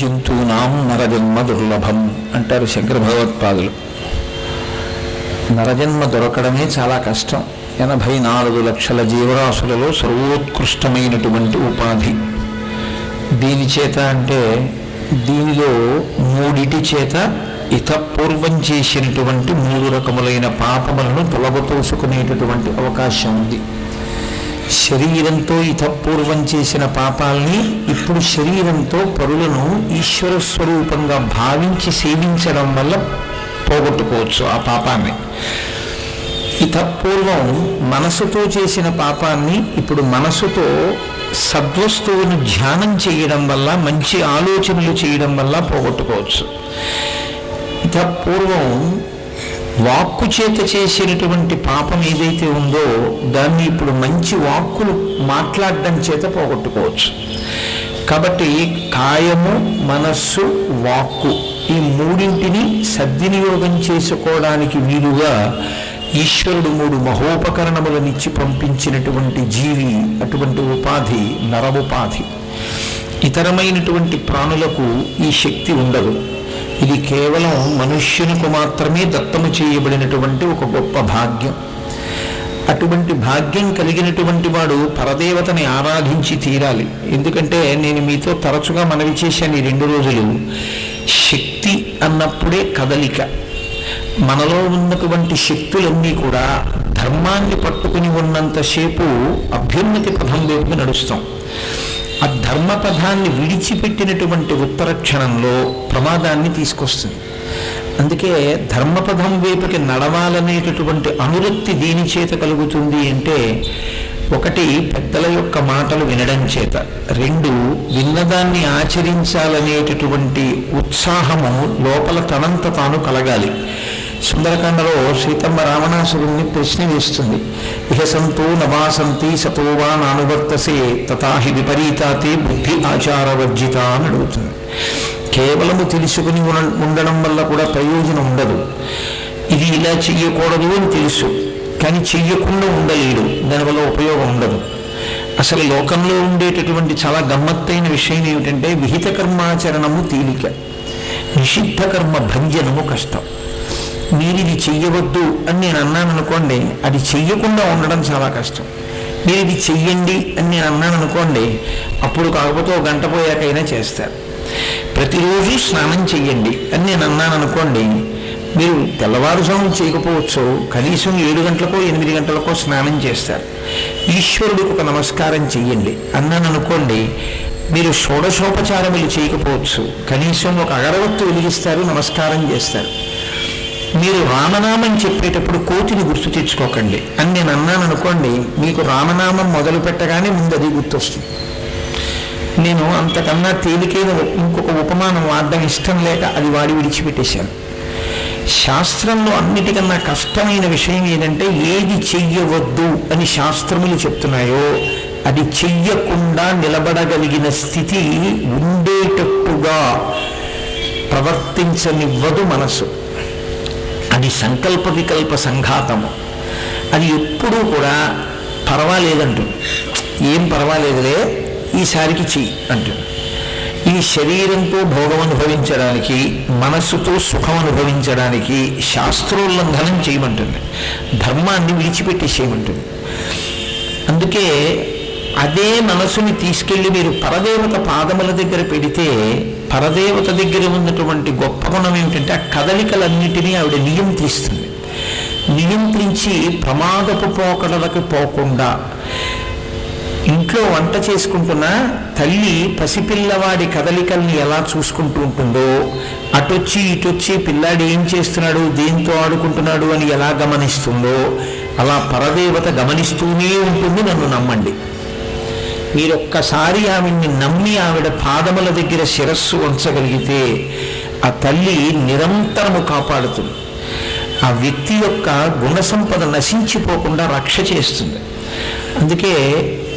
జంతువునాం నరజన్మ దుర్లభం అంటారు శంకర భగవత్పాదులు నరజన్మ దొరకడమే చాలా కష్టం. ఎనభై నాలుగు లక్షల జీవరాశులలో సర్వోత్కృష్టమైనటువంటి ఉపాధి. దీని చేత అంటే దీనిలో మూడిటి చేత ఇతపూర్వం చేసినటువంటి మూడు రకములైన పాపములను తొలగతోసుకునేటటువంటి అవకాశం ఉంది. శరీరంతో ఇతపూర్వం చేసిన పాపాల్ని ఇప్పుడు శరీరంతో పరులను ఈశ్వర స్వరూపంగా భావించి సేవించడం వల్ల పోగొట్టుకోవచ్చు ఆ పాపాన్ని. ఇతపూర్వం మనసుతో చేసిన పాపాన్ని ఇప్పుడు మనసుతో సద్వస్తువును ధ్యానం చేయడం వల్ల మంచి ఆలోచనలు చేయడం వల్ల పోగొట్టుకోవచ్చు. ఇతపూర్వం వాక్కు చేత చేసినటువంటి పాపం ఏదైతే ఉందో దాన్ని ఇప్పుడు మంచి వాక్కులు మాట్లాడడం చేత పోగొట్టుకోవచ్చు. కాబట్టి కాయము మనస్సు వాక్కు ఈ మూడింటిని సద్వినియోగం చేసుకోవడానికి వీలుగా ఈశ్వరుడు మూడు మహోపకరణములనిచ్చి పంపించినటువంటి జీవి అటువంటి ఉపాధి నరముపాధి. ఇతరమైనటువంటి ప్రాణులకు ఈ శక్తి ఉండదు. ఇది కేవలం మనుష్యునికి మాత్రమే దత్తము చేయబడినటువంటి ఒక గొప్ప భాగ్యం. అటువంటి భాగ్యం కలిగినటువంటి వాడు పరదేవతని ఆరాధించి తీరాలి. ఎందుకంటే నేను మీతో తరచుగా మనవి చేశాను ఈ రెండు రోజులు. శక్తి అన్నప్పుడే కదలిక. మనలో ఉన్నటువంటి శక్తులన్నీ కూడా ధర్మాన్ని పట్టుకుని ఉన్నంతసేపు అభ్యున్నతి పథం వైపు నడుస్తాం. ఆ ధర్మపథాన్ని విడిచిపెట్టినటువంటి ఉత్తర క్షణంలో ప్రమాదాన్ని తీసుకొస్తుంది. అందుకే ధర్మపథం వైపుకి నడవాలనేటటువంటి అనురక్తి దీని చేత కలుగుతుంది అంటే ఒకటి పెద్దల యొక్క మాటలు వినడం చేత రెండు విన్నదాన్ని ఆచరించాలనేటటువంటి ఉత్సాహము లోపల తనంత తాను కలగాలి. సుందరకాండలో సీతమ్మ రావణాసురుణ్ణి ప్రశ్న వేస్తుంది ఇహ సంతో నవాసంతి సతోవా నానువర్తసే తథాహి విపరీతాతే బుద్ధి ఆచారవర్జిత అని అడుగుతుంది. కేవలము తెలుసుకుని ఉండడం వల్ల కూడా ప్రయోజనం ఉండదు. ఇది ఇలా చెయ్యకూడదు అని తెలుసు కానీ చెయ్యకుండా ఉండలేడు దానివల్ల ఉపయోగం ఉండదు. అసలు లోకంలో ఉండేటటువంటి చాలా గమ్మత్తైన విషయం ఏమిటంటే విహిత కర్మాచరణము తేలిక నిషిద్ధ కర్మ భంజనము కష్టం. మీరు ఇది చెయ్యవద్దు అని నేను అన్నాను అనుకోండి అది చెయ్యకుండా ఉండడం చాలా కష్టం. మీరు ఇది చెయ్యండి అని నేను అన్నాను అనుకోండి అప్పుడు కాకపోతే ఒక గంట పోయాకైనా చేస్తారు. ప్రతిరోజు స్నానం చెయ్యండి అని నేను అన్నాను అనుకోండి మీరు తెల్లవారుజాము చేయకపోవచ్చు కనీసం ఏడు గంటలకో ఎనిమిది గంటలకో స్నానం చేస్తారు. ఈశ్వరుడికి ఒక నమస్కారం చెయ్యండి. అన్నాను అనుకోండి మీరు షోడశోపచారములు చేయకపోవచ్చు కనీసం ఒక అగరవత్తు వెలిగిస్తారు నమస్కారం చేస్తారు. మీరు రామనామం చెప్పేటప్పుడు కోతిని గుర్తు తెచ్చుకోకండి. అని నేను అన్నాను అనుకోండి మీకు రామనామం మొదలు పెట్టగానే ముందు అది గుర్తొస్తుంది. నేను అంతకన్నా తేలికైన ఇంకొక ఉపమానం వాడడం ఇష్టం లేక అది వాడి విడిచిపెట్టేశాను. శాస్త్రంలో అన్నిటికన్నా కష్టమైన విషయం ఏంటంటే ఏది చెయ్యవద్దు అని శాస్త్రములు చెప్తున్నాయో అది చెయ్యకుండా నిలబడగలిగిన స్థితి ఉండేటట్టుగా ప్రవర్తించనివ్వదు మనసు. అది సంకల్ప వికల్ప సంఘాతము అది ఎప్పుడూ కూడా పర్వాలేదంటుంది. ఏం పర్వాలేదులే ఈసారికి చెయ్యి అంటుంది. ఈ శరీరంతో భోగం అనుభవించడానికి మనస్సుతో సుఖం అనుభవించడానికి శాస్త్రోల్లంఘనం చేయమంటుంది. ధర్మాన్ని విడిచిపెట్టి చేయమంటుంది అందుకే అదే మనసుని తీసుకెళ్ళి మీరు పరదేవత పాదముల దగ్గర పెడితే పరదేవత దగ్గర ఉన్నటువంటి గొప్ప గుణం ఏమిటంటే ఆ కదలికలన్నిటినీ ఆవిడ నియంత్రిస్తుంది. నియంత్రించి ప్రమాదపు పోకడలకు పోకుండా ఇంట్లో వంట చేసుకుంటున్న తల్లి పసిపిల్లవాడి కదలికల్ని ఎలా చూసుకుంటూ ఉంటుందో అటొచ్చి ఇటొచ్చి పిల్లాడు ఏం చేస్తున్నాడు దేంతో ఆడుకుంటున్నాడు అని ఎలా గమనిస్తుందో అలా పరదేవత గమనిస్తూనే ఉంటుంది నన్ను నమ్మండి. మీరొక్కసారి ఆవిడ్ని నమ్మి ఆవిడ పాదముల దగ్గర శిరస్సు ఉంచగలిగితే ఆ తల్లి నిరంతరము కాపాడుతుంది. ఆ వ్యక్తి యొక్క గుణ సంపద నశించిపోకుండా రక్ష చేస్తుంది. అందుకే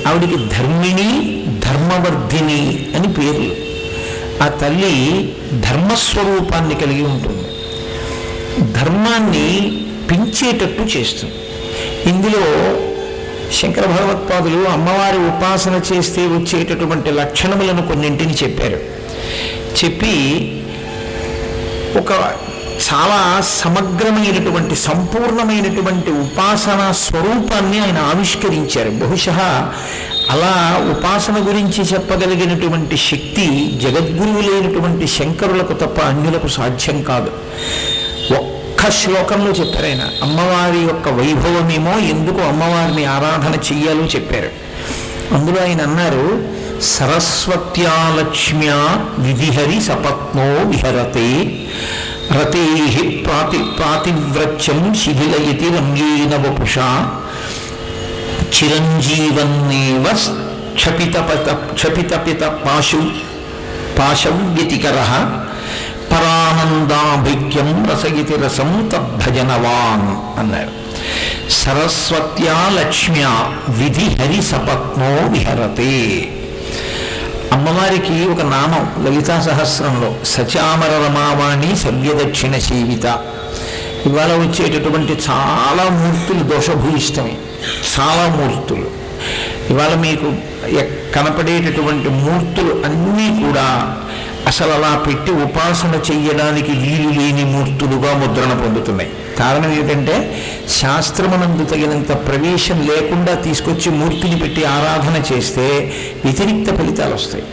ఆవిడికి ధర్మిణి ధర్మవర్ధిని అని పేర్లు. ఆ తల్లి ధర్మస్వరూపాన్ని కలిగి ఉంటుంది. ధర్మాన్ని పెంచేటట్టు చేస్తుంది. ఇందులో శంకర భగవత్పాదులు అమ్మవారి ఉపాసన చేస్తే వచ్చేటటువంటి లక్షణములను కొన్నింటిని చెప్పారు. చెప్పి ఒక చాలా సమగ్రమైనటువంటి సంపూర్ణమైనటువంటి ఉపాసన స్వరూపాన్ని ఆయన ఆవిష్కరించారు. బహుశా అలా ఉపాసన గురించి చెప్పగలిగినటువంటి శక్తి జగద్గురువులైనటువంటి శంకరులకు తప్ప అన్యులకు సాధ్యం కాదు. ఒక్క శ్లోకంలో చెప్పారు ఆయన. అమ్మవారి యొక్క వైభవమేమో ఎందుకు అమ్మవారిని ఆరాధన చెయ్యాలో చెప్పారు. అందులో ఆయన అన్నారు సరస్వత్యాలక్ష్మ్యా విధిహరి సపత్నో విహరతే రతే ప్రాతి ప్రాతివ్రత్యం శిథిలయతి రంగేన వపుషా చిరంజీవన్నేవ క్షపితపత క్షపితపిత పాశు పాశవ్యతికర పరానందాభిక్యం రసగితి రసం తద్భజనవాన్ అన్నారు. సరస్వత్యా లక్ష్మ్యా విధి హరి సపత్నో విహరతే. అమ్మవారికి ఒక నామం లలితా సహస్రంలో సచామర రమావాణి సవ్యదక్షిణ జీవిత. ఇవాళ వచ్చేటటువంటి చాలా మూర్తులు దోషభూయిష్టమే. చాలా మూర్తులు. ఇవాళ మీకు కనపడేటటువంటి మూర్తులు అన్నీ కూడా అసలు అలా పెట్టి ఉపాసన చెయ్యడానికి వీలు లేని మూర్తులుగా ముద్రణ పొందుతున్నాయి. కారణం ఏంటంటే శాస్త్రమునందు తగినంత ప్రవేశం లేకుండా తీసుకొచ్చి మూర్తిని పెట్టి ఆరాధన చేస్తే వ్యతిరిక్త ఫలితాలు వస్తాయి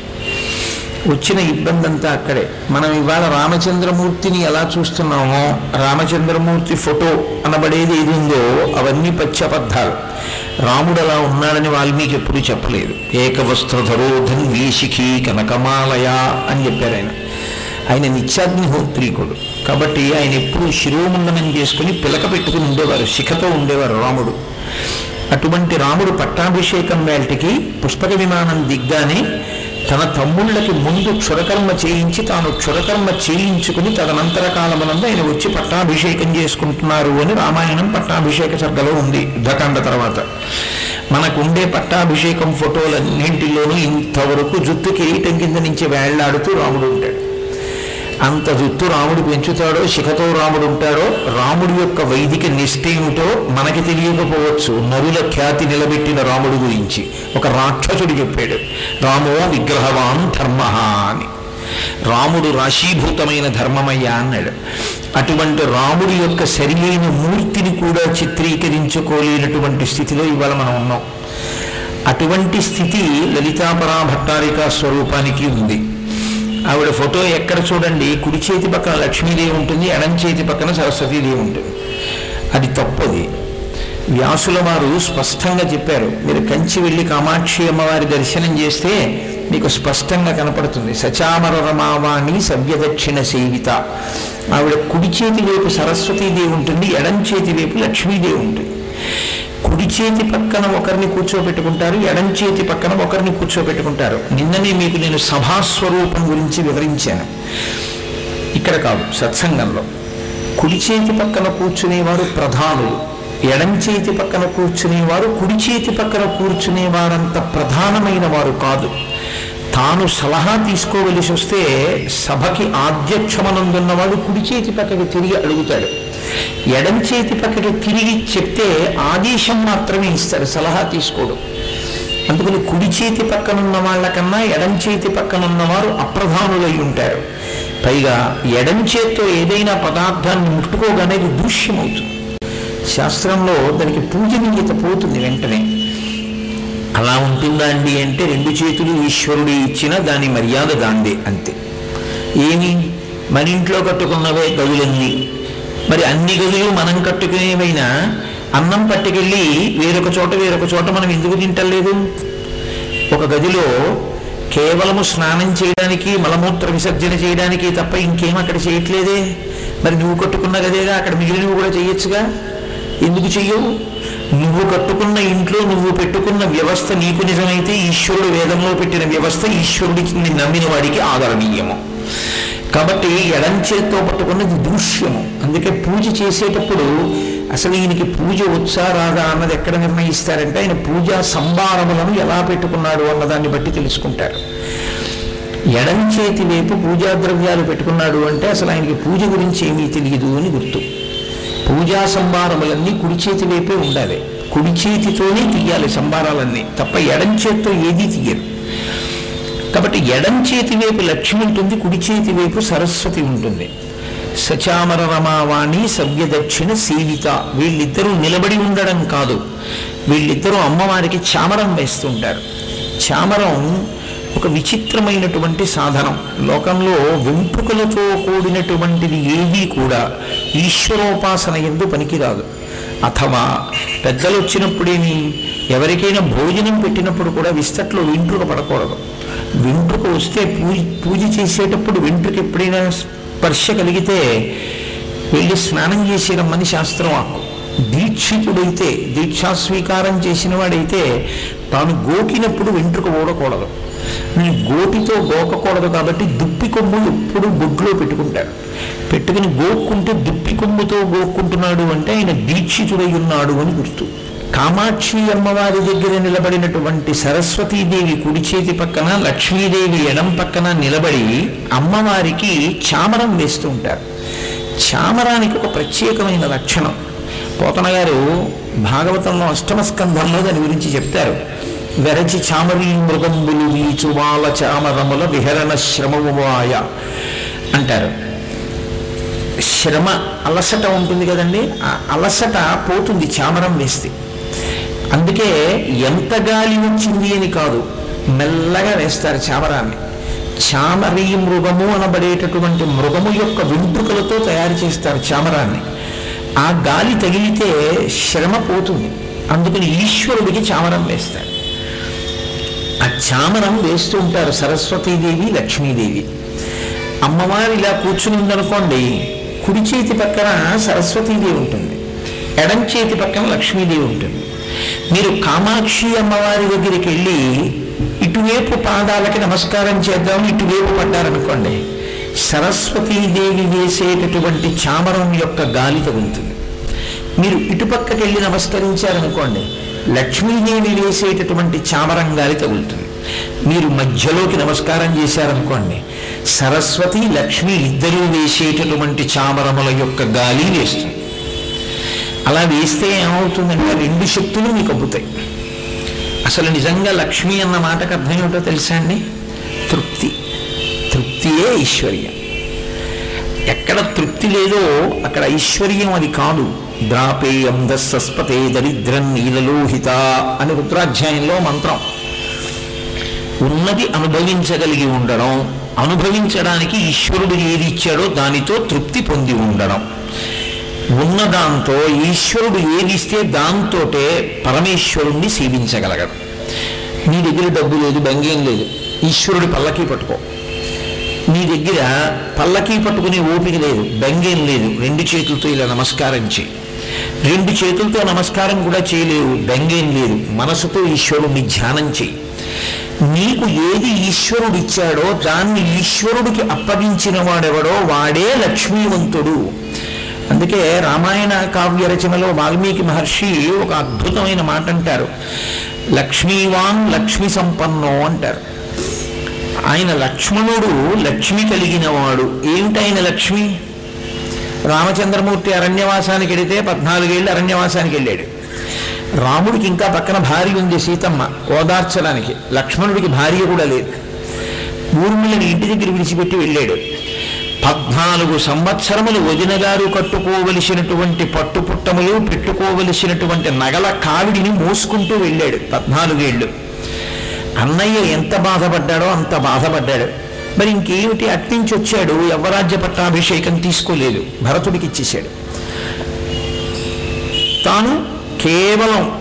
వచ్చిన ఇబ్బంది అంతా అక్కడే. మనం ఇవాళ రామచంద్రమూర్తిని ఎలా చూస్తున్నామో రామచంద్రమూర్తి ఫోటో అనబడేది ఏది ఉందో అవన్నీ పచ్చబద్ధాలు రాముడు అలా ఉన్నాడని వాల్మీకి ఎప్పుడు చెప్పలేదు. ఏకవస్త్రధరో ధన్వీశిఖి కనకమాలయ అని చెప్పారు ఆయన. ఆయన నిత్యాగ్నిహోత్రీకుడు కాబట్టి ఆయన ఎప్పుడు శిరోముండనం చేసుకుని పిలక పెట్టుకుని ఉండేవారు శిఖతో ఉండేవారు రాముడు. అటువంటి రాముడు పట్టాభిషేకం వేల్టికి పుష్పక విమానం దిగ్గానే తన తమ్ముళ్ళకి ముందు క్షురకర్మ చేయించి తాను క్షురకర్మ చేయించుకుని తదనంతర కాలమునందు ఆయన వచ్చి పట్టాభిషేకం చేసుకుంటున్నారు అని రామాయణం పట్టాభిషేక సర్గలో ఉంది. యుద్ధకాండ తర్వాత. మనకుండే పట్టాభిషేకం ఫోటోలన్నింటిలోనూ ఇంతవరకు జుత్తు కిరీటం కింద నుంచి వేళ్ళాడుతూ రాముడు ఉంటాడు. అంత జుత్తు రాముడు పెంచుతాడో శిఖతో రాముడు ఉంటాడో రాముడి యొక్క వైదిక నిష్ఠ ఏమిటో మనకి తెలియకపోవచ్చు. నరుల ఖ్యాతి నిలబెట్టిన రాముడు గురించి ఒక రాక్షసుడు చెప్పాడు. రామో విగ్రహవాన్ ధర్మ అని. రాముడు రాశీభూతమైన ధర్మమయ్యా అన్నాడు. అటువంటి రాముడి యొక్క సరియైన మూర్తిని కూడా చిత్రీకరించుకోలేనటువంటి స్థితిలో ఇవాళ మనం ఉన్నాం. అటువంటి స్థితి లలితాపరా భట్టారిక స్వరూపానికి ఉంది. ఆవిడ ఫోటో ఎక్కడ చూడండి? కుడి చేతి పక్కన లక్ష్మీదేవి ఉంటుంది ఎడం చేతి పక్కన సరస్వతీదేవి ఉంటుంది. అది తప్పది. వ్యాసుల వారు స్పష్టంగా చెప్పారు మీరు కంచి వెళ్ళి కామాక్షి అమ్మవారి దర్శనం చేస్తే మీకు స్పష్టంగా కనపడుతుంది. సచామర రమావాణి సవ్యదక్షిణ సేవిత. ఆవిడ కుడి చేతి వైపు సరస్వతీదేవి ఉంటుంది ఎడం చేతి వైపు లక్ష్మీదేవి ఉంటుంది. కుడి చేతి పక్కన ఒకరిని కూర్చోబెట్టుకుంటారు ఎడం చేతి పక్కన ఒకరిని కూర్చోబెట్టుకుంటారు. నిన్ననే మీకు నేను సభాస్వరూపం గురించి వివరించాను. ఇక్కడ కాదు సత్సంగంలో. కుడి చేతి పక్కన కూర్చునేవారు ప్రధానులు ఎడం చేతి పక్కన కూర్చునేవారు కుడి చేతి పక్కన కూర్చునేవారంత ప్రధానమైన వారు కాదు. తాను సలహా తీసుకోవలసి వస్తే సభకి ఆధ్యక్షమనందున్నవాడు కుడి చేతి పక్కకి తిరిగి అడుగుతాడు. ఎడం చేతి పక్కకి తిరిగి చెప్తే ఆదేశం మాత్రమే ఇస్తారు సలహా తీసుకోడు. అందుకని కుడి చేతి పక్కన ఉన్న వాళ్ళకన్నా ఎడం చేతి పక్కన ఉన్నవారు అప్రధానులై ఉంటారు. పైగా ఎడం చేత్తో ఏదైనా పదార్థాన్ని ముట్టుకోగానే అది దృశ్యమవుతుంది. శాస్త్రంలో దానికి పూజనీయత పోతుంది వెంటనే. అలా ఉంటుందా అండి అంటే రెండు చేతులు ఈశ్వరుడు ఇచ్చిన దాని మర్యాద దాందే అంతే. ఏమి? మన ఇంట్లో కట్టుకున్నవే గదులన్నీ. మరి అన్ని గదులు మనం కట్టుకునేవైనా అన్నం పట్టుకెళ్ళి వేరొక చోట వేరొక చోట మనం ఎందుకు తింటలేదు ఒక గదిలో కేవలము స్నానం చేయడానికి మలమూత్ర విసర్జన చేయడానికి తప్ప ఇంకేం అక్కడ చేయట్లేదే? మరి నువ్వు కట్టుకున్న గదేగా అక్కడ మిగిలినవి కూడా చేయొచ్చుగా? ఎందుకు చెయ్యవు? నువ్వు కట్టుకున్న ఇంట్లో నువ్వు పెట్టుకున్న వ్యవస్థ నీకు నిజమైతే ఈశ్వరుడు వేదంలో పెట్టిన వ్యవస్థ ఈశ్వరుడికి నమ్మిన వాడికి ఆదరణీయము. కాబట్టి ఎడం చేత్తో పట్టుకున్నది దృశ్యము. అందుకే పూజ చేసేటప్పుడు అసలు ఈయనకి పూజ వచ్చా రాదా అన్నది ఎక్కడ నిర్ణయిస్తారంటే ఆయన పూజా సంభారములను ఎలా పెట్టుకున్నాడు అన్నదాన్ని బట్టి తెలుసుకుంటారు. ఎడం చేతి వైపు పూజా ద్రవ్యాలు పెట్టుకున్నాడు అంటే అసలు ఆయనకి పూజ గురించి ఏమీ తెలియదు అని గుర్తు. పూజా సంభారములన్నీ కుడి చేతి వైపే ఉండాలి. కుడి చేతితోనే తీయాలి సంభారాలన్నీ. తప్ప ఎడం చేత్తో ఏదీ తీయరు. కాబట్టి ఎడం చేతి వైపు లక్ష్మి ఉంటుంది కుడి చేతి వైపు సరస్వతి ఉంటుంది. సచామర రమావాణి సవ్యదక్షిణ సేవిత వీళ్ళిద్దరూ నిలబడి ఉండడం కాదు. వీళ్ళిద్దరూ అమ్మవారికి చామరం వేస్తుంటారు. చామరం ఒక విచిత్రమైనటువంటి సాధనం. లోకంలో వెంట్రుకలతో కూడినటువంటిది ఏదీ కూడా ఈశ్వరోపాసన ఎందు పనికిరాదు. అథవా పెద్దలు వచ్చినప్పుడేమి ఎవరికైనా భోజనం పెట్టినప్పుడు కూడా విస్తట్లో వెంట్రుక పడకూడదు. వెంట్రుక వస్తే పూజ పూజ చేసేటప్పుడు వెంట్రుక ఎప్పుడైనా స్పర్శ కలిగితే వెళ్ళి స్నానం చేసి రమ్మని శాస్త్రం ఆకు. దీక్షితుడైతే దీక్షా స్వీకారం చేసిన వాడైతే తాను గోకినప్పుడు వెంట్రుక ఊడకూడదు. నీ గోటితో గోకకూడదు కాబట్టి దుప్పి కొమ్ము ఎప్పుడు బొడ్లో పెట్టుకుంటాడు. పెట్టుకుని గోక్కుంటే దుప్పి కొమ్ముతో గోక్కుంటున్నాడు అంటే ఆయన దీక్షితుడై ఉన్నాడు అని గుర్తు. కామాక్షి అమ్మవారి దగ్గర నిలబడినటువంటి సరస్వతీదేవి కుడి చేతి పక్కన లక్ష్మీదేవి ఎడం పక్కన నిలబడి అమ్మవారికి చామరం వేస్తూ ఉంటారు. చామరానికి ఒక ప్రత్యేకమైన లక్షణం. పోతన గారు భాగవతంలో అష్టమ స్కంధంలో దాని గురించి చెప్తారు. వెరచి చామరీ మృగంబులు వీచువాల చామరముల విహరణ శ్రమవాయ అంటారు. శ్రమ అలసట ఉంటుంది కదండి ఆ అలసట పోతుంది చామరం వేస్తే. అందుకే ఎంత గాలి వచ్చింది అని కాదు మెల్లగా వేస్తారు చామరాన్ని. చామరీ మృగము అనబడేటటువంటి మృగము యొక్క వెంట్రుకలతో తయారు చేస్తారు చామరాన్ని. ఆ గాలి తగిలితే శ్రమ పోతుంది. అందుకని ఈశ్వరుడికి చామరం వేస్తారు. ఆ చామరం వేస్తూ ఉంటారు సరస్వతీదేవి లక్ష్మీదేవి. అమ్మవారు ఇలా కూర్చుని ఉందనుకోండి కుడి చేతి పక్కన సరస్వతీదేవి ఉంటుంది. ఎడం చేతి పక్కన లక్ష్మీదేవి ఉంటుంది. మీరు కామాక్షి అమ్మవారి దగ్గరికి వెళ్ళి ఇటువైపు పాదాలకి నమస్కారం చేద్దాం ఇటువైపు పడ్డారనుకోండి. సరస్వతీదేవి వేసేటటువంటి చామరం యొక్క గాలి తగులుతుంది. మీరు ఇటుపక్కకి వెళ్ళి నమస్కరించారనుకోండి లక్ష్మీదేవి వేసేటటువంటి చామరం గాలి తగులుతుంది. మీరు మధ్యలోకి నమస్కారం చేశారనుకోండి సరస్వతి లక్ష్మి ఇద్దరూ వేసేటటువంటి చామరముల యొక్క గాలి వేస్తుంది. అలా వేస్తే ఏమవుతుందంటే రెండు శక్తులు మీకు అబ్బుతాయి. అసలు నిజంగా లక్ష్మి అన్న మాటకు అర్థం ఏమిటో తెలుసా అండి? తృప్తి. తృప్తియే ఐశ్వర్యం. ఎక్కడ తృప్తి లేదో అక్కడ ఐశ్వర్యం అది కాదు. ద్రాపేయం దస్సస్పతే దరిద్రం నీలలోహిత అని రుద్రాధ్యాయంలో మంత్రం. ఉన్నది అనుభవించగలిగి ఉండడం అనుభవించడానికి ఈశ్వరుడు ఏది ఇచ్చాడో దానితో తృప్తి పొంది ఉండడం. ఉన్నదాంతో ఈశ్వరుడు ఏదిస్తే దాంతోటే పరమేశ్వరుణ్ణి సేవించగలగడు. నీ దగ్గర డబ్బు లేదు బంగేం లేదు. ఈశ్వరుడు పల్లకీ పట్టుకో. నీ దగ్గర పల్లకీ పట్టుకునే ఓపిక లేదు బెంగేం లేదు. రెండు చేతులతో ఇలా నమస్కారం చేయి. రెండు చేతులతో నమస్కారం కూడా చేయలేవు బెంగేం లేదు. మనసుతో ఈశ్వరుణ్ణి ధ్యానం చేయి. నీకు ఏది ఈశ్వరుడు ఇచ్చాడో దాన్ని ఈశ్వరుడికి అప్పగించిన వాడెవడో వాడే లక్ష్మీవంతుడు. అందుకే రామాయణ కావ్య రచనలో వాల్మీకి మహర్షి ఒక అద్భుతమైన మాట అంటారు. లక్ష్మీవాన్ లక్ష్మి సంపన్నో అంటారు. ఆయన లక్ష్మణుడు లక్ష్మి కలిగిన వాడు ఏమిటైన లక్ష్మి? రామచంద్రమూర్తి అరణ్యవాసానికి వెళితే పద్నాలుగేళ్ళు అరణ్యవాసానికి వెళ్ళాడు. రాముడికి ఇంకా పక్కన భార్య ఉంది సీతమ్మ ఓదార్చడానికి. లక్ష్మణుడికి భార్య కూడా లేదు. ఊర్మిళని ఇంటి దగ్గర విడిచిపెట్టి వెళ్ళాడు. పద్నాలుగు సంవత్సరములు వదినగారు కట్టుకోవలసినటువంటి పట్టుపుట్టములు పెట్టుకోవలసినటువంటి నగల కావిడిని మోసుకుంటూ వెళ్ళాడు పద్నాలుగేళ్ళు. అన్నయ్య ఎంత బాధపడ్డాడో అంత బాధపడ్డాడు. మరి ఇంకేమిటి? అట్నుంచి వచ్చాడు యవరాజ్య పట్టాభిషేకం తీసుకోలేదు భరతుడికి ఇచ్చేశాడు. తాను కేవలం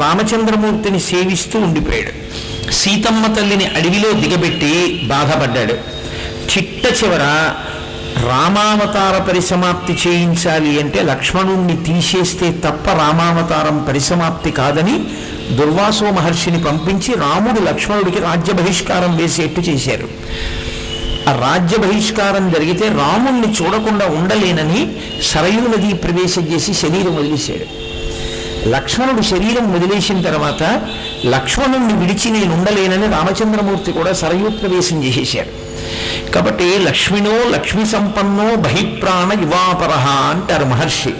రామచంద్రమూర్తిని సేవిస్తూ ఉండిపోయాడు. సీతమ్మ తల్లిని అడవిలో దిగబెట్టి బాధపడ్డాడు. చిట్ట చివర రామావతార పరిసమాప్తి చేయించాలి అంటే లక్ష్మణుణ్ణి తీసేస్తే తప్ప రామావతారం పరిసమాప్తి కాదని దుర్వాసో మహర్షిని పంపించి రాముడు లక్ష్మణుడికి రాజ్య బహిష్కారం వేసేట్టు చేశారు. ఆ రాజ్య బహిష్కారం జరిగితే రాముణ్ణి చూడకుండా ఉండలేనని సరయూ నది ప్రవేశం చేసి శరీరం వదిలేశాడు. లక్ష్మణుడు శరీరం వదిలేసిన తర్వాత లక్ష్మణుణ్ణి విడిచి నేను ఉండలేనని రామచంద్రమూర్తి కూడా సరయూ ప్రవేశం చేసేశాడు కాబట్టి లక్ష్మినో లక్ష్మి సంపన్నో బహిప్రాణ యువాపరహ అంటారు మహర్షి.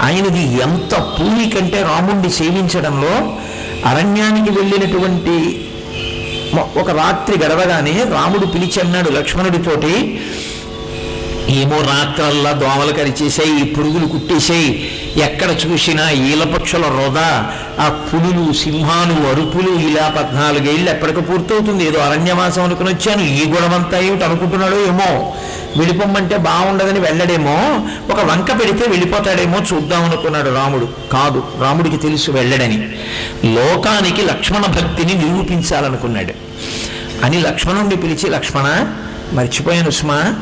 ఆయనది ఎంత పూలి కంటే రాముణ్ణి సేవించడంలో అరణ్యానికి వెళ్ళినటువంటి ఒక రాత్రి గడవగానే రాముడు పిలిచి అన్నాడు లక్ష్మణుడితోటి ఏమో రాత్రల్లా దోమలు కరిచేసాయి పురుగులు కుట్టేసాయి ఎక్కడ చూసినా ఈలపక్షుల వృధా ఆ పులులు సింహాలు అరుపులు ఇలా పద్నాలుగేళ్ళు ఎప్పటికి పూర్తవుతుంది. ఏదో అరణ్యవాసం అనుకుని వచ్చాను. ఈ గుణమంతా ఏమిటి అనుకుంటున్నాడో ఏమో? వెళ్ళిపోమ్మంటే బాగుండదని వెళ్ళడేమో? ఒక వంక పెడితే వెళ్ళిపోతాడేమో చూద్దాం అనుకున్నాడు రాముడు. కాదు రాముడికి తెలుసు వెళ్ళడని. లోకానికి లక్ష్మణ భక్తిని నిరూపించాలనుకున్నాడు. అని లక్ష్మణుణ్ణి పిలిచి లక్ష్మణ మర్చిపోయాను సుమా.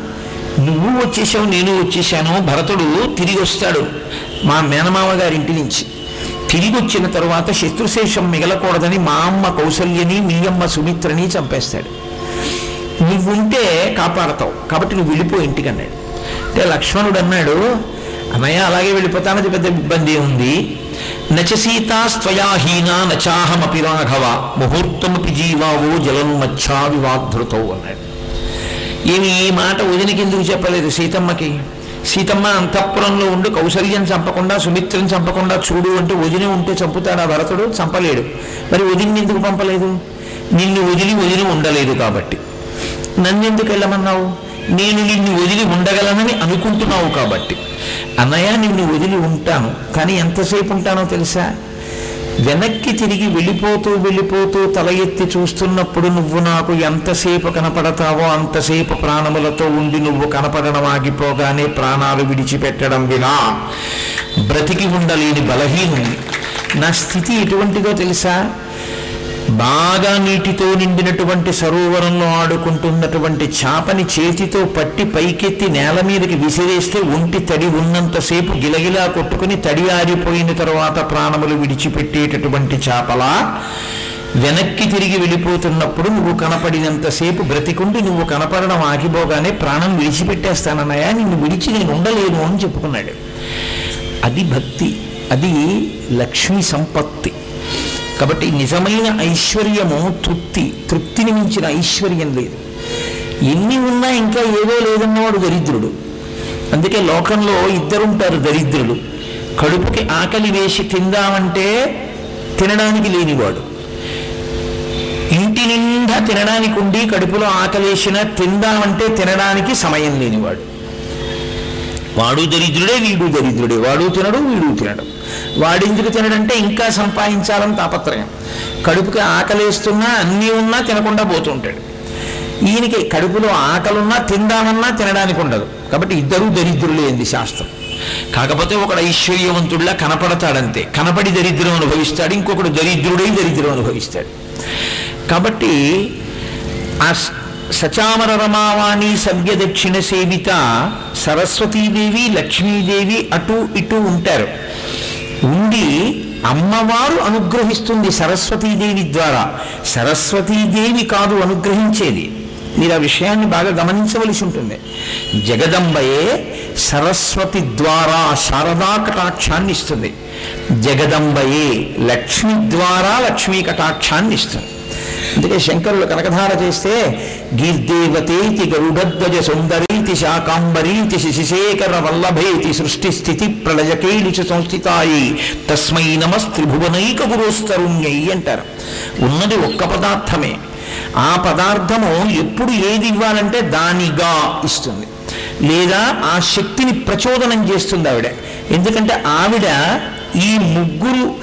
నువ్వు వచ్చేసావు నేను వచ్చేసాను భరతుడు తిరిగి వస్తాడు. మా మేనమామ గారి ఇంటి నుంచి. తిరిగి వచ్చిన తర్వాత శత్రుశేషం మిగలకూడదని మా అమ్మ కౌసల్యని మీ అమ్మ సుమిత్రని చంపేస్తాడు. నువ్వుంటే కాపాడతావు కాబట్టి నువ్వు వెళ్ళిపో ఇంటికి అన్నాడు అంటే లక్ష్మణుడు అన్నాడు అన్నయ్య అలాగే వెళ్ళిపోతానది పెద్ద ఇబ్బంది ఉంది. నచ సీతాస్త్వయాహీనా నచాహమపి రాఘవ ముహూర్తమపి జీవావో జలం మచ్చా వివాధృతౌ అన్నాడు. ఈమె ఈ మాట వదినకి ఎందుకు చెప్పలేదు సీతమ్మకి? సీతమ్మ అంతఃపురంలో ఉండి కౌసల్యం చంపకుండా సుమిత్రని చంపకుండా చూడు అంటే వదిన ఉంటే చంపుతాడా భరతుడు? చంపలేడు. మరి వదిన్ని ఎందుకు పంపలేదు? నిన్ను వదిలి వదిలి ఉండలేదు కాబట్టి. నన్నెందుకు వెళ్ళమన్నావు? నేను నిన్ను వదిలి ఉండగలనని అనుకుంటున్నావు కాబట్టి. అన్నయ్య నిన్ను వదిలి ఉంటాను కానీ ఎంతసేపు ఉంటానో తెలుసా? వెనక్కి తిరిగి వెళ్ళిపోతూ వెళ్ళిపోతూ తల ఎత్తి చూస్తున్నప్పుడు నువ్వు నాకు ఎంతసేపు కనపడతావో అంతసేపు ప్రాణములతో ఉండి నువ్వు కనపడడం ఆగిపోగానే ప్రాణాలు విడిచిపెట్టడం వినా. బ్రతికి ఉండలేని బలహీనుని. నా స్థితి ఎటువంటిదో తెలుసా? బాగా నీటితో నిండినటువంటి సరోవరంలో ఆడుకుంటున్నటువంటి చేపని చేతితో పట్టి పైకెత్తి నేల మీదకి విసిరేస్తే ఒంటి తడి ఉన్నంతసేపు గిలగిలా కొట్టుకుని తడి ఆరిపోయిన తర్వాత ప్రాణములు విడిచిపెట్టేటటువంటి చేపలా వెనక్కి తిరిగి వెళ్ళిపోతున్నప్పుడు నువ్వు కనపడినంతసేపు బ్రతికుండి నువ్వు కనపడడం ఆగిపోగానే ప్రాణం విడిచిపెట్టేస్తానన్నయ్యా నిన్ను విడిచి నేను ఉండలేను అని చెప్పుకున్నాడు. అది భక్తి అది లక్ష్మి సంపత్తి. కాబట్టి నిజమైన ఐశ్వర్యము తృప్తి. తృప్తిని మించిన ఐశ్వర్యం లేదు. ఎన్ని ఉన్నా ఇంకా ఏదో లేదన్నవాడు దరిద్రుడు. అందుకే లోకంలో ఇద్దరుంటారు దరిద్రులు. కడుపుకి ఆకలి వేసి తిందామంటే తినడానికి లేనివాడు. ఇంటి నిండా తినడానికి ఉండి కడుపులో ఆకలేసిన తిందామంటే తినడానికి సమయం లేనివాడు. వాడు దరిద్రుడే వీడు దరిద్రుడే. వాడు తినడు వీడు తినడు. వాడెందుకు తినడంటే ఇంకా సంపాదించాలని తాపత్రయం. కడుపుకి ఆకలేస్తున్నా అన్నీ ఉన్నా తినకుండా పోతుంటాడు. ఈయనకి కడుపులో ఆకలున్నా తిందామన్నా తినడానికి ఉండదు. కాబట్టి ఇద్దరూ దరిద్రులే ఏంది శాస్త్రం. కాకపోతే ఒకడు ఐశ్వర్యవంతుడిలా కనపడతాడంతే. కనపడి దరిద్రం అనుభవిస్తాడు ఇంకొకడు దరిద్రుడై దరిద్రం అనుభవిస్తాడు. కాబట్టి ఆ సచామర రమావాణి సవ్య దక్షిణ సేవిత సరస్వతీదేవి లక్ష్మీదేవి అటు ఇటు ఉంటారు. ఉండి అమ్మవారు అనుగ్రహిస్తుంది సరస్వతీదేవి ద్వారా. సరస్వతీదేవి కాదు అనుగ్రహించేది. మీరు ఆ విషయాన్ని బాగా గమనించవలసి ఉంటుంది. జగదంబయే సరస్వతి ద్వారా శారదా కటాక్షాన్ని ఇస్తుంది. జగదంబయే లక్ష్మి ద్వారా లక్ష్మీ కటాక్షాన్ని ఇస్తుంది. అందుకే శంకరులు కనకధార చేస్తే గీర్దేవతేతి గరుడధ్వజ సుందరీతి శాకాంబరీతి శిశిశేఖర వల్లభేతి సృష్టి స్థితి ప్రళయకేలిచి సంస్థితాయి. తస్మై నమస్త్రిభువనైక గురుస్తరుణ్యై అంటారు. ఉన్నది ఒక్క పదార్థమే. ఆ పదార్థము ఎప్పుడు ఏది ఇవ్వాలంటే దానిగా ఇస్తుంది. లేదా ఆ శక్తిని ప్రచోదనం చేస్తుంది ఆవిడ. ఎందుకంటే ఆవిడ ఈ ముగ్గురు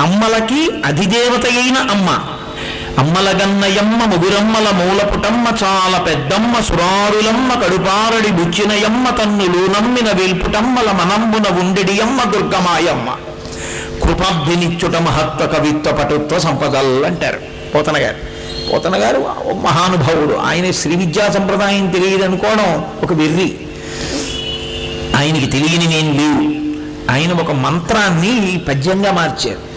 అమ్మలకి అధిదేవత అయిన అమ్మ. అమ్మలగన్నయమ్మ ముగురమ్మల మూలపుటమ్మ చాలా పెద్దమ్మ సురారులమ్మ కడుపారడి బుచ్చినయమ్మ తన్నులు నమ్మిన వేల్పుటమ్మల మనంబున ఉండెడియమ్మ దుర్గమాయమ్మ. కృపాబ్ధినిచ్చుట మహత్వ కవిత్వ పటుత్వ సంపదల్ అంటారు. పోతన గారు. పోతన గారు మహానుభావుడు. ఆయన శ్రీ విద్యా సంప్రదాయం తెలియదు అనుకోవడం ఒక వెర్రి. ఆయనకి తెలియని నేను లేవు. ఆయన ఒక మంత్రాన్ని పద్యంగా మార్చారు.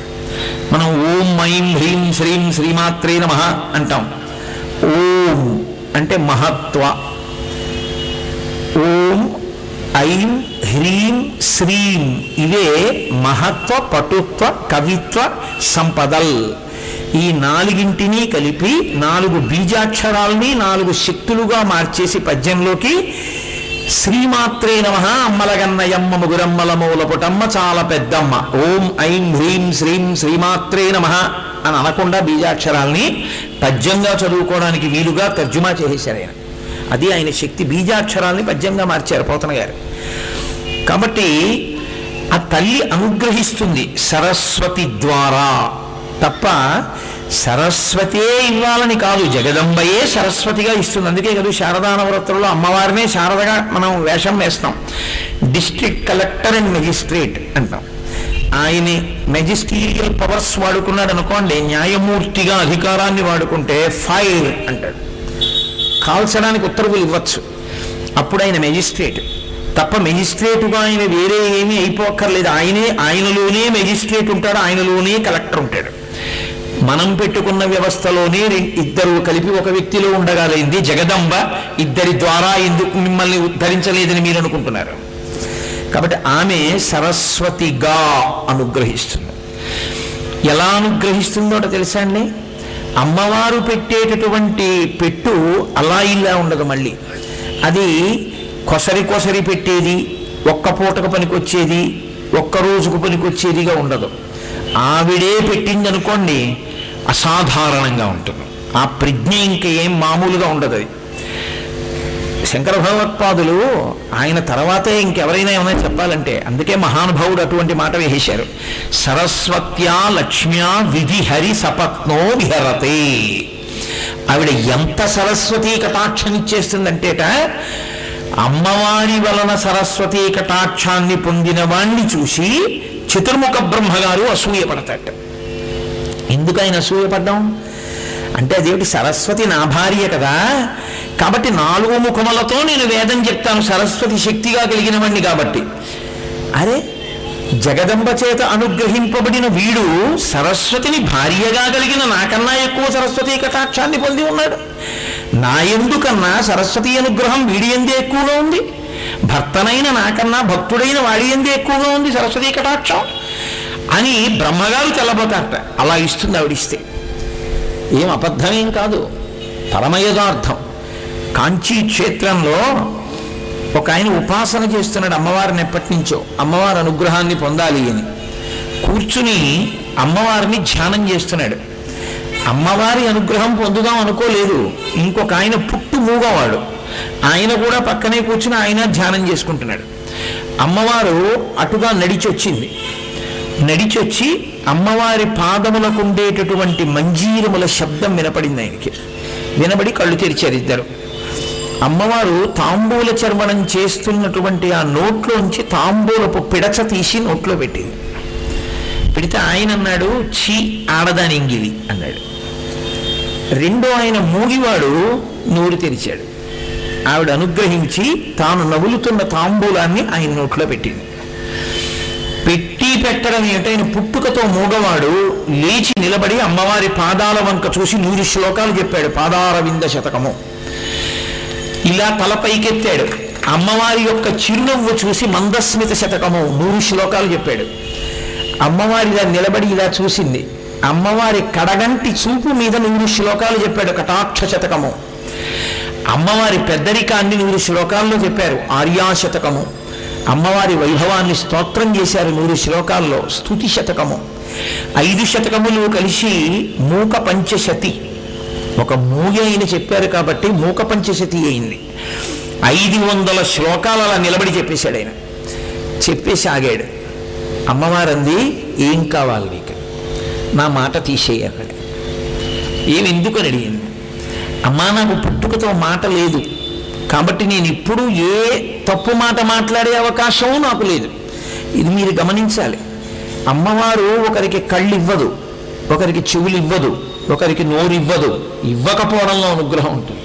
మనం ఓం మైం హ్రీం శ్రీం శ్రీమాత్రే నమ అంటాం. ఓం అంటే మహత్వ. ఓం ఐం హ్రీం శ్రీం ఇవే మహత్వ పటుత్వ కవిత్వ సంపదల్. ఈ నాలుగింటిని కలిపి నాలుగు బీజాక్షరాల్ని నాలుగు శక్తులుగా మార్చేసి పద్యంలోకి శ్రీమాత్రే నమ అమ్మలగన్నయమ్మ ముగురమ్మల మూలపుటమ్మ చాలా పెద్దమ్మ. ఓం ఐం హ్రీం శ్రీం శ్రీమాత్రే నమ అని అనకుండా బీజాక్షరాల్ని పద్యంగా చదువుకోవడానికి వీలుగా తర్జుమా చేసేశారు ఆయన. అది ఆయన శక్తి బీజాక్షరాల్ని పద్యంగా మార్చారు పోతన గారు. కాబట్టి ఆ తల్లి అనుగ్రహిస్తుంది సరస్వతి ద్వారా. తప్ప సరస్వతే ఇవ్వాలని కాదు జగదంబయే సరస్వతిగా ఇస్తుంది. అందుకే కదా శారదా అమ్మవారినే శారదగా మనం వేషం వేస్తాం. డిస్ట్రిక్ట్ కలెక్టర్ అండ్ మెజిస్ట్రేట్ అంటాం. ఆయన మెజిస్ట్రీరియల్ పవర్స్ వాడుకున్నాడు అనుకోండి న్యాయమూర్తిగా అధికారాన్ని వాడుకుంటే ఫైర్ అంటాడు. కాల్చడానికి ఉత్తర్వులు ఇవ్వచ్చు. అప్పుడు ఆయన మెజిస్ట్రేట్. తప్ప మెజిస్ట్రేటుగా ఆయన వేరే ఏమీ అయిపోక్కర్లేదు. ఆయనే ఆయనలోనే మెజిస్ట్రేట్ ఉంటాడు ఆయనలోనే కలెక్టర్ ఉంటాడు. మనం పెట్టుకున్న వ్యవస్థలోనే ఇద్దరు కలిపి ఒక వ్యక్తిలో ఉండగలిగింది జగదంబ. ఇద్దరి ద్వారా ఎందుకు మిమ్మల్ని ఉద్ధరించలేదని మీరు అనుకుంటున్నారు? కాబట్టి ఆమె సరస్వతిగా అనుగ్రహిస్తుంది. ఎలా అనుగ్రహిస్తుందో తెలుసా అండి? అమ్మవారు పెట్టేటటువంటి పెట్టు అలా ఇలా ఉండదు మళ్ళీ. అది కొసరి కొసరి పెట్టేది ఒక్క పూటకు పనికొచ్చేది ఒక్క రోజుకు పనికొచ్చేదిగా ఉండదు. ఆవిడే పెట్టింది అనుకోండి అసాధారణంగా ఉంటుంది. ఆ ప్రజ్ఞ ఇంకా ఏం మామూలుగా ఉండదు అది. శంకర భగవత్పాదులు ఆయన తర్వాతే ఇంకెవరైనా ఏమైనా చెప్పాలంటే అందుకే మహానుభావుడు అటువంటి మాట వేసేశారు. సరస్వత్యా లక్ష్మ్యా విధి హరి సపత్నో విహరతే. ఆవిడ ఎంత సరస్వతీ కటాక్షనిచ్చేస్తుందంటేట అమ్మవారి వలన సరస్వతీ కటాక్షాన్ని పొందిన వాణ్ణి చూసి చతుర్ముఖ బ్రహ్మగారు అసూయపడతాట ఎందుకు ఆయన అసూయపడ్డాం అంటే అదేమిటి సరస్వతి నా భార్య కదా. కాబట్టి నాలుగు ముఖములతో నేను వేదం చెప్తాను. సరస్వతి శక్తిగా కలిగిన కాబట్టి. అరే జగదంబ చేత అనుగ్రహింపబడిన వీడు సరస్వతిని భార్యగా కలిగిన నాకన్నా ఎక్కువ సరస్వతి కటాక్షాన్ని పొంది ఉన్నాడు. నా ఎందుకన్నా సరస్వతి అనుగ్రహం వీడి ఎందే ఎక్కువగా ఉంది? భర్తనైన నాకన్నా భక్తుడైన వాడి ఎందే ఎక్కువగా ఉంది సరస్వతి కటాక్షం? అని బ్రహ్మగారు తెల్లబోతారట. అలా ఇస్తుంది ఆవిడిస్తే. ఏం అబద్ధమేం కాదు. పరమయదార్థం. కాంచీ క్షేత్రంలో ఒక ఆయన ఉపాసన చేస్తున్నాడు అమ్మవారిని ఎప్పటి నుంచో. అమ్మవారి అనుగ్రహాన్ని పొందాలి అని. కూర్చుని అమ్మవారిని ధ్యానం చేస్తున్నాడు. అమ్మవారి అనుగ్రహం పొందుదాం అనుకోలేదు. ఇంకొక ఆయన పుట్టు మూగవాడు. ఆయన కూడా పక్కనే కూర్చుని ఆయన ధ్యానం చేసుకుంటున్నాడు. అమ్మవారు అటుగా నడిచొచ్చింది. నడిచొచ్చి అమ్మవారి పాదములకు ఉండేటటువంటి మంజీరముల శబ్దం వినపడింది ఆయనకి. వినబడి కళ్ళు తెరిచారు ఇద్దరు. అమ్మవారు తాంబూల చర్మణం చేస్తున్నటువంటి ఆ నోట్లోంచి తాంబూలపు పిడచ తీసి నోట్లో పెట్టింది. పెడితే ఆయన అన్నాడు ఛీ ఆడదాని ఇంగిలి అన్నాడు. రెండో ఆయన మూగివాడు నోరు తెరిచాడు. ఆవిడ అనుగ్రహించి తాను నవ్వులుతున్న తాంబూలాన్ని ఆయన నోట్లో పెట్టింది. పెట్టడం ఏమిటైన పుట్టుకతో మూగవాడు లేచి నిలబడి అమ్మవారి పాదాల వంక చూసి నూరు శ్లోకాలు చెప్పాడు. పాదారవింద శతకము. ఇలా తల పైకెత్తాడు. అమ్మవారి యొక్క చిరునవ్వు చూసి మందస్మిత శతకము నూరు శ్లోకాలు చెప్పాడు. అమ్మవారి ఇలా నిలబడి ఇలా చూసింది. అమ్మవారి కడగంటి చూపు మీద నూరు శ్లోకాలు చెప్పాడు. కటాక్ష శతకము. అమ్మవారి పెద్దరికాన్ని నూరు శ్లోకాల్లో చెప్పారు. ఆర్యాశతకము అమ్మవారి వైభవాన్ని స్తోత్రం చేశారు నూరు శ్లోకాల్లో. స్తుతి శతకము. ఐదు శతకములు కలిసి మూక పంచశతి. ఒక మూగి అయిన చెప్పారు కాబట్టి మూక పంచశతి అయింది. ఐదు వందల శ్లోకాలు అలా నిలబడి చెప్పేశాడు ఆయన. చెప్పేసి ఆగాడు అమ్మవారంది ఏం కావాలి నీకు? నా మాట తీసేయాలి ఏమి ఎందుకు అని అడిగింది. అమ్మా నాకు పుట్టుకతో మాట లేదు. కాబట్టి నేను ఇప్పుడు ఏ తప్పు మాట మాట్లాడే అవకాశం నాకు లేదు. ఇది మీరు గమనించాలి. అమ్మవారు ఒకరికి కళ్ళు ఇవ్వదు ఒకరికి చెవులు ఇవ్వదు ఒకరికి నోరు ఇవ్వదు ఇవ్వకపోవడంలో అనుగ్రహం ఉంటుంది.